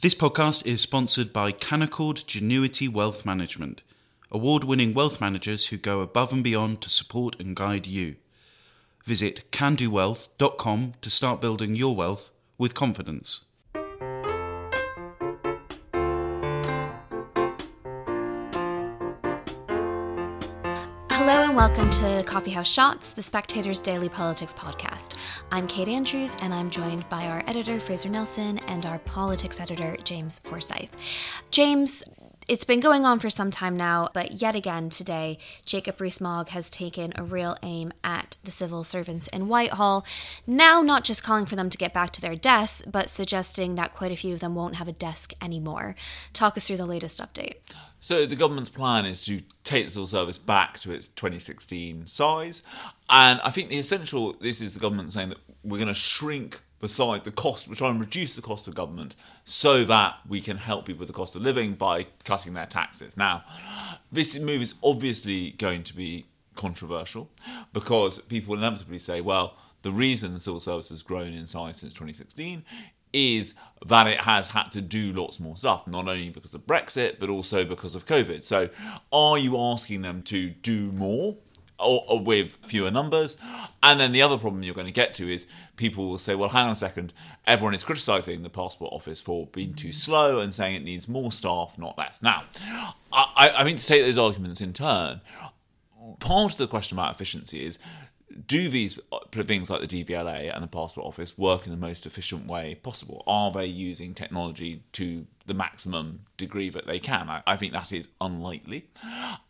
This podcast is sponsored by Canaccord Genuity Wealth Management, award winning wealth managers who go above and beyond to support and guide you. Visit candowealth.com to start building your wealth with confidence. Welcome to Coffee House Shots, the Spectator's daily politics podcast. I'm Kate Andrews and I'm joined by our editor Fraser Nelson and our politics editor James Forsyth. James, it's been going on for some time now, but yet again today, Jacob Rees-Mogg has taken a real aim at the civil servants in Whitehall. Now, not just calling for them to get back to their desks, but suggesting that quite a few of them won't have a desk anymore. Talk us through the latest update. So the government's plan is to take the civil service back to its 2016 size, and I think the essential. This is the government saying that we're going to shrink beside the cost, we're trying to reduce the cost of government so that we can help people with the cost of living by cutting their taxes. Now, this move is obviously going to be controversial because people will inevitably say, well, the reason the civil service has grown in size since 2016 is that it has had to do lots more stuff, not only because of Brexit, but also because of COVID. So, are you asking them to do more? Or, or, with fewer numbers. And then the other problem you're going to get to is people will say, well, hang on a second, everyone is criticising the Passport Office for being too slow and saying it needs more staff, not less. Now, I, I mean, to take those arguments in turn, part of the question about efficiency is do these uh, things like the DVLA and the Passport Office work in the most efficient way possible? Are they using technology to the maximum degree that they can? I, I, think that is unlikely.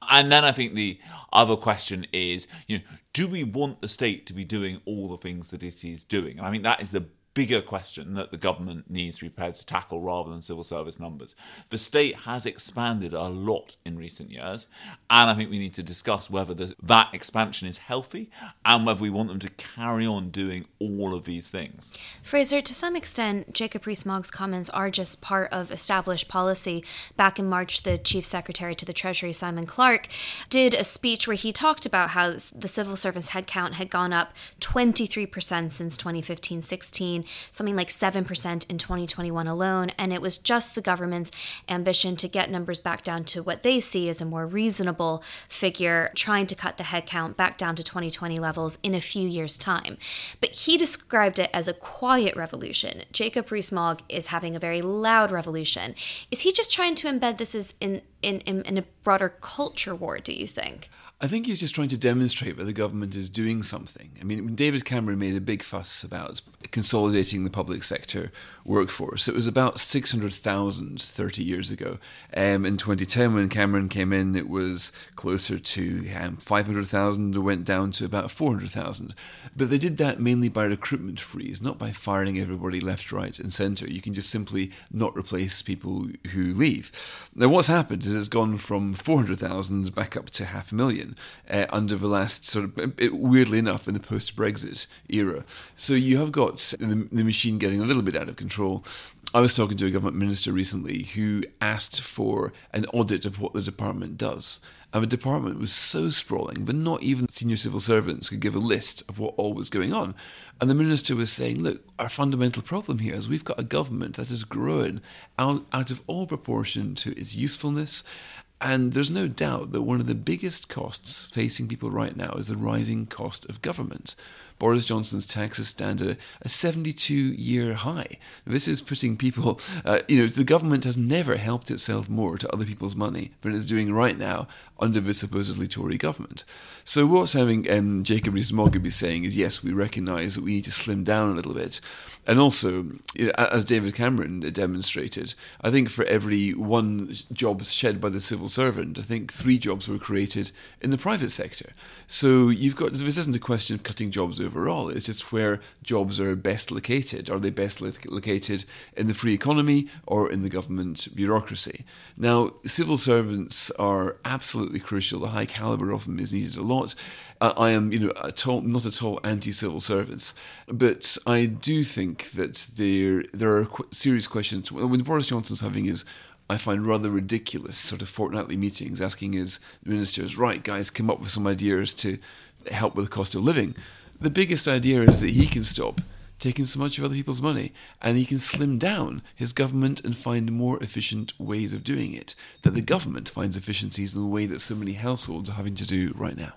And then I think the other question is, you know, do we want the state to be doing all the things that it is doing? And I think that is the bigger question that the government needs to be prepared to tackle rather than civil service numbers. The state has expanded a lot in recent years, and I think we need to discuss whether the, that expansion is healthy and whether we want them to carry on doing all of these things. Fraser, to some extent, Jacob Rees-Mogg's comments are just part of established policy. Back in March, the Chief Secretary to the Treasury, Simon Clarke, did a speech where he talked about how the civil service headcount had gone up 23% since 2015 16 something like 7% in 2021 alone. And it was just the government's ambition to get numbers back down to what they see as a more reasonable figure, trying to cut the headcount back down to 2020 levels in a few years' time. But he described it as a quiet revolution. Jacob Rees-Mogg is having a very loud revolution. Is he just trying to embed this as in, in, in, in a broader culture war, do you think? I think he's just trying to demonstrate that the government is doing something. I mean, when David Cameron made a big fuss about consolidating the public sector workforce, it was about 600,000 30 years ago. Um, in 2010, when Cameron came in, it was closer to um, 500,000, it went down to about 400,000. But they did that mainly by recruitment freeze, not by firing everybody left, right, and centre. You can just simply not replace people who leave. Now, what's happened is it's gone from 400,000 back up to half a million uh, under the last sort of, weirdly enough, in the post Brexit era. So you have got the, the machine getting a little bit out of control. I was talking to a government minister recently who asked for an audit of what the department does. And the department was so sprawling that not even senior civil servants could give a list of what all was going on. And the minister was saying, look, our fundamental problem here is we've got a government that has grown out, out of all proportion to its usefulness and there's no doubt that one of the biggest costs facing people right now is the rising cost of government. Boris Johnson's taxes stand at a 72 year high. This is putting people, uh, you know, the government has never helped itself more to other people's money than it's doing right now under the supposedly Tory government. So, what's having um, Jacob Rees-Mogg be saying is yes, we recognise that we need to slim down a little bit. And also, you know, as David Cameron demonstrated, I think for every one job shed by the civil servant, I think three jobs were created in the private sector. So you've got this isn't a question of cutting jobs overall. It's just where jobs are best located. Are they best located in the free economy or in the government bureaucracy? Now, civil servants are absolutely crucial. The high caliber of them is needed a lot. I am, you know, at all, not at all anti-civil servants, but I do think that there there are serious questions. When Boris Johnson's having his I find rather ridiculous sort of fortnightly meetings asking his ministers, right, guys, come up with some ideas to help with the cost of living. The biggest idea is that he can stop taking so much of other people's money, and he can slim down his government and find more efficient ways of doing it. That the government finds efficiencies in the way that so many households are having to do right now.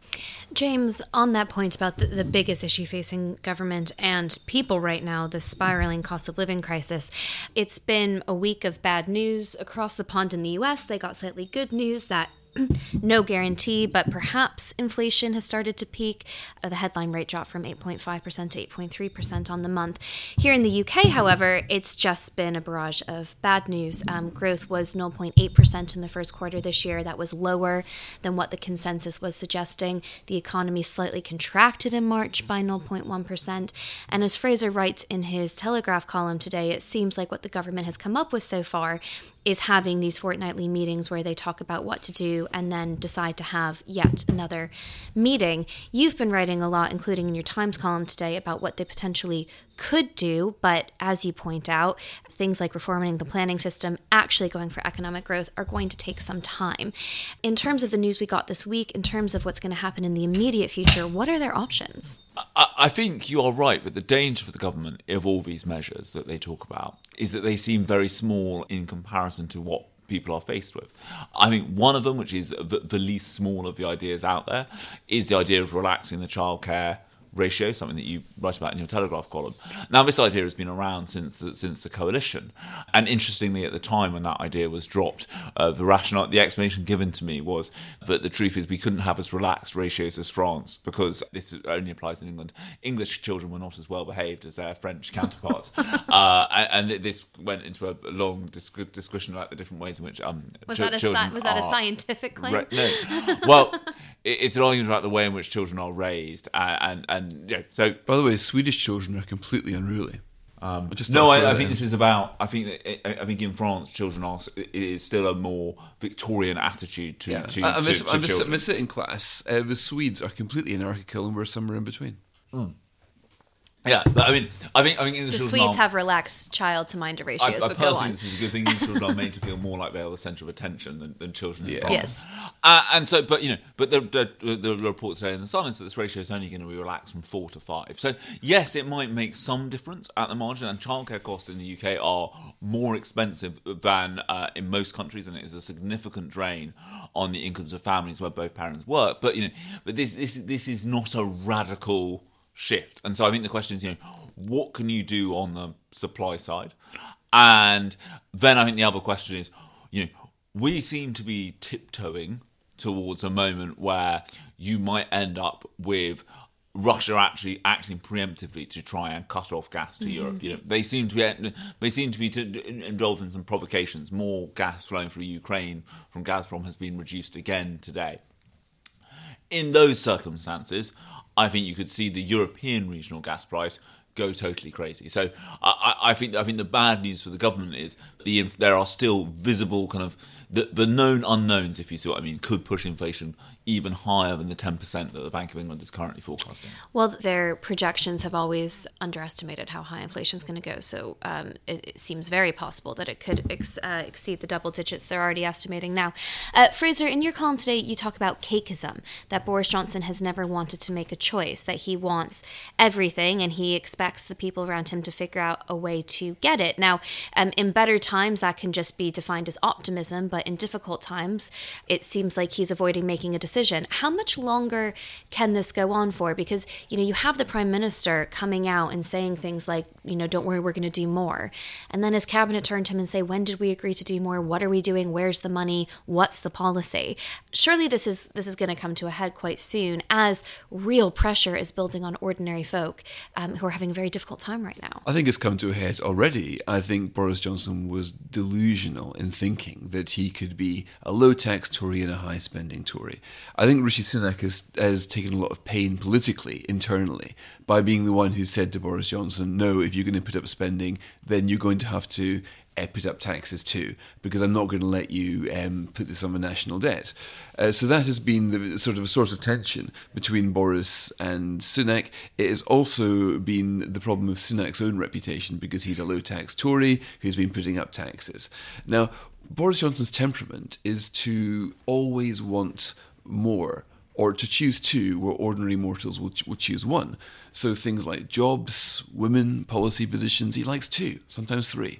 James, on that point about the, the biggest issue facing government and people right now, the spiraling cost of living crisis, it's been a week of bad news across the pond in the US. They got slightly good news that no guarantee, but perhaps inflation has started to peak. Uh, the headline rate dropped from 8.5% to 8.3% on the month. Here in the UK, however, it's just been a barrage of bad news. Um, growth was 0.8% in the first quarter this year. That was lower than what the consensus was suggesting. The economy slightly contracted in March by 0.1%. And as Fraser writes in his Telegraph column today, it seems like what the government has come up with so far is having these fortnightly meetings where they talk about what to do and then decide to have yet another meeting. You've been writing a lot, including in your Times column today, about what they potentially could do, but as you point out, things like reforming the planning system, actually going for economic growth, are going to take some time. In terms of the news we got this week, in terms of what's going to happen in the immediate future, what are their options? I, I think you are right, but the danger for the government of all these measures that they talk about is that they seem very small in comparison to what people are faced with. I think one of them, which is the, the least small of the ideas out there, is the idea of relaxing the childcare ratio, something that you write about in your Telegraph column. Now, this idea has been around since the, since the coalition, and interestingly, at the time when that idea was dropped, uh, the rationale, the explanation given to me was that the truth is we couldn't have as relaxed ratios as France because this only applies in England. English children were not as well behaved as their French counterparts, uh, and, and, this went into a long discussion about the different ways in which um, was ch- that a sci- was that a scientific claim? Re- no. well it's an argument about the way in which children are raised, and and, and yeah. So, by the way, Swedish children are completely unruly. Um, no, I, I, think this is about. I think that, I think in France, children are it is still a more Victorian attitude to. Yeah. to, I, I'm, to, to I'm, children. I'm sitting class. Uh, the Swedes are completely anarchical, and we're somewhere in between. Mm. Yeah, but I mean, I think I think the Swedes are, have relaxed child to mind ratios. I, I but go on. This is a good thing. Children are made to feel more like they're the centre of attention than, than children yeah. Yes. Uh, and so, but you know, but the, the, the report today in the Sun is that this ratio is only going to be relaxed from four to five. So yes, it might make some difference at the margin. And childcare costs in the UK are more expensive than uh, in most countries, and it is a significant drain on the incomes of families where both parents work. But you know, but this this this is not a radical shift. And so I think the question is, you know, what can you do on the supply side? And then I think the other question is, you know, we seem to be tiptoeing towards a moment where you might end up with Russia actually acting preemptively to try and cut off gas to mm-hmm. Europe. You know, they seem to be they seem to be to, involved in some provocations. More gas flowing through Ukraine from Gazprom has been reduced again today. In those circumstances, I think you could see the European regional gas price go totally crazy. So I, I, think I think the bad news for the government is the there are still visible kind of the, the known unknowns, if you see what I mean, could push inflation even higher than the 10% that the Bank of England is currently forecasting. Well, their projections have always underestimated how high inflation is going to go. So um, it, it, seems very possible that it could ex- uh, exceed the double digits they're already estimating now. Uh, Fraser, in your column today, you talk about cakeism, that Boris Johnson has never wanted to make a choice, that he wants everything and he expects the people around him to figure out a way to get it. Now, um, in better times, that can just be defined as optimism, but in difficult times, it seems like he's avoiding making a decision decision. How much longer can this go on for? Because, you know, you have the prime minister coming out and saying things like, you know, don't worry, we're going to do more. And then his cabinet turned to him and say, when did we agree to do more? What are we doing? Where's the money? What's the policy? Surely this is this is going to come to a head quite soon as real pressure is building on ordinary folk um, who are having a very difficult time right now. I think it's come to a head already. I think Boris Johnson was delusional in thinking that he could be a low tax Tory and a high spending Tory. I think Rishi Sunak has, has taken a lot of pain politically, internally, by being the one who said to Boris Johnson, no, if you're going to put up spending, then you're going to have to uh, put up taxes too, because I'm not going to let you um, put this on the national debt. Uh, so that has been the sort of a source of tension between Boris and Sunak. It has also been the problem of Sunak's own reputation because he's a low tax Tory who's been putting up taxes. Now, Boris Johnson's temperament is to always want more or to choose two where ordinary mortals will, will choose one. So things like jobs, women, policy positions, he likes two, sometimes three.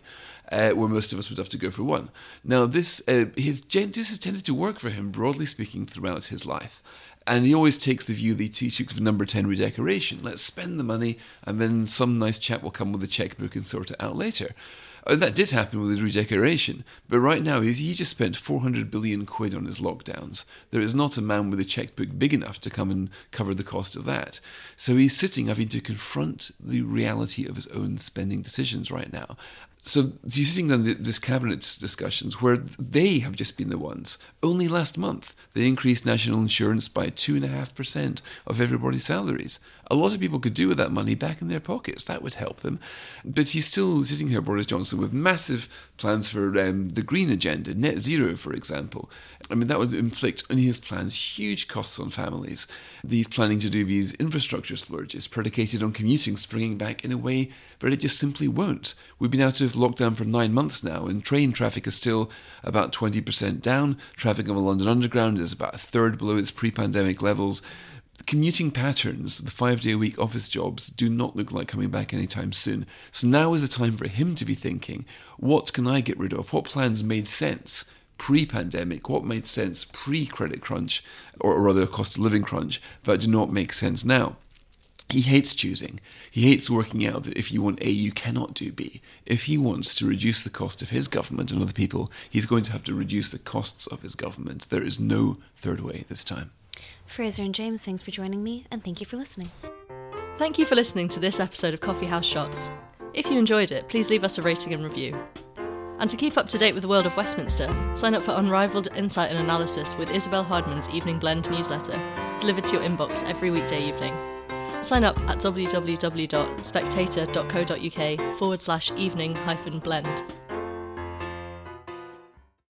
Uh, where most of us would have to go for one. Now, this uh, his this has tended to work for him, broadly speaking, throughout his life. And he always takes the view that he took the number 10 redecoration. Let's spend the money, and then some nice chap will come with a checkbook and sort it out later. And that did happen with his redecoration, but right now he just spent 400 billion quid on his lockdowns. There is not a man with a checkbook big enough to come and cover the cost of that. So he's sitting having to confront the reality of his own spending decisions right now. So you're sitting on this cabinet discussions where they have just been the ones. Only last month they increased national insurance by two and a half percent of everybody's salaries. A lot of people could do with that money back in their pockets. That would help them. But he's still sitting here, Boris Johnson, with massive plans for um, the green agenda, net zero, for example. I mean, that would inflict on his plans huge costs on families. He's planning to do these infrastructure splurges predicated on commuting springing back in a way that it just simply won't. We've been out of lockdown for nine months now, and train traffic is still about 20% down. Traffic on the London Underground is about a third below its pre pandemic levels commuting patterns, the five day a week office jobs, do not look like coming back anytime soon. So now is the time for him to be thinking what can I get rid of? What plans made sense? Pre pandemic, what made sense pre credit crunch, or rather cost of living crunch, that do not make sense now? He hates choosing. He hates working out that if you want A, you cannot do B. If he wants to reduce the cost of his government and other people, he's going to have to reduce the costs of his government. There is no third way this time. Fraser and James, thanks for joining me, and thank you for listening. Thank you for listening to this episode of Coffee House Shots. If you enjoyed it, please leave us a rating and review. And to keep up to date with the world of Westminster, sign up for unrivaled insight and analysis with Isabel Hardman's Evening Blend newsletter, delivered to your inbox every weekday evening. Sign up at www.spectator.co.uk forward slash evening hyphen blend.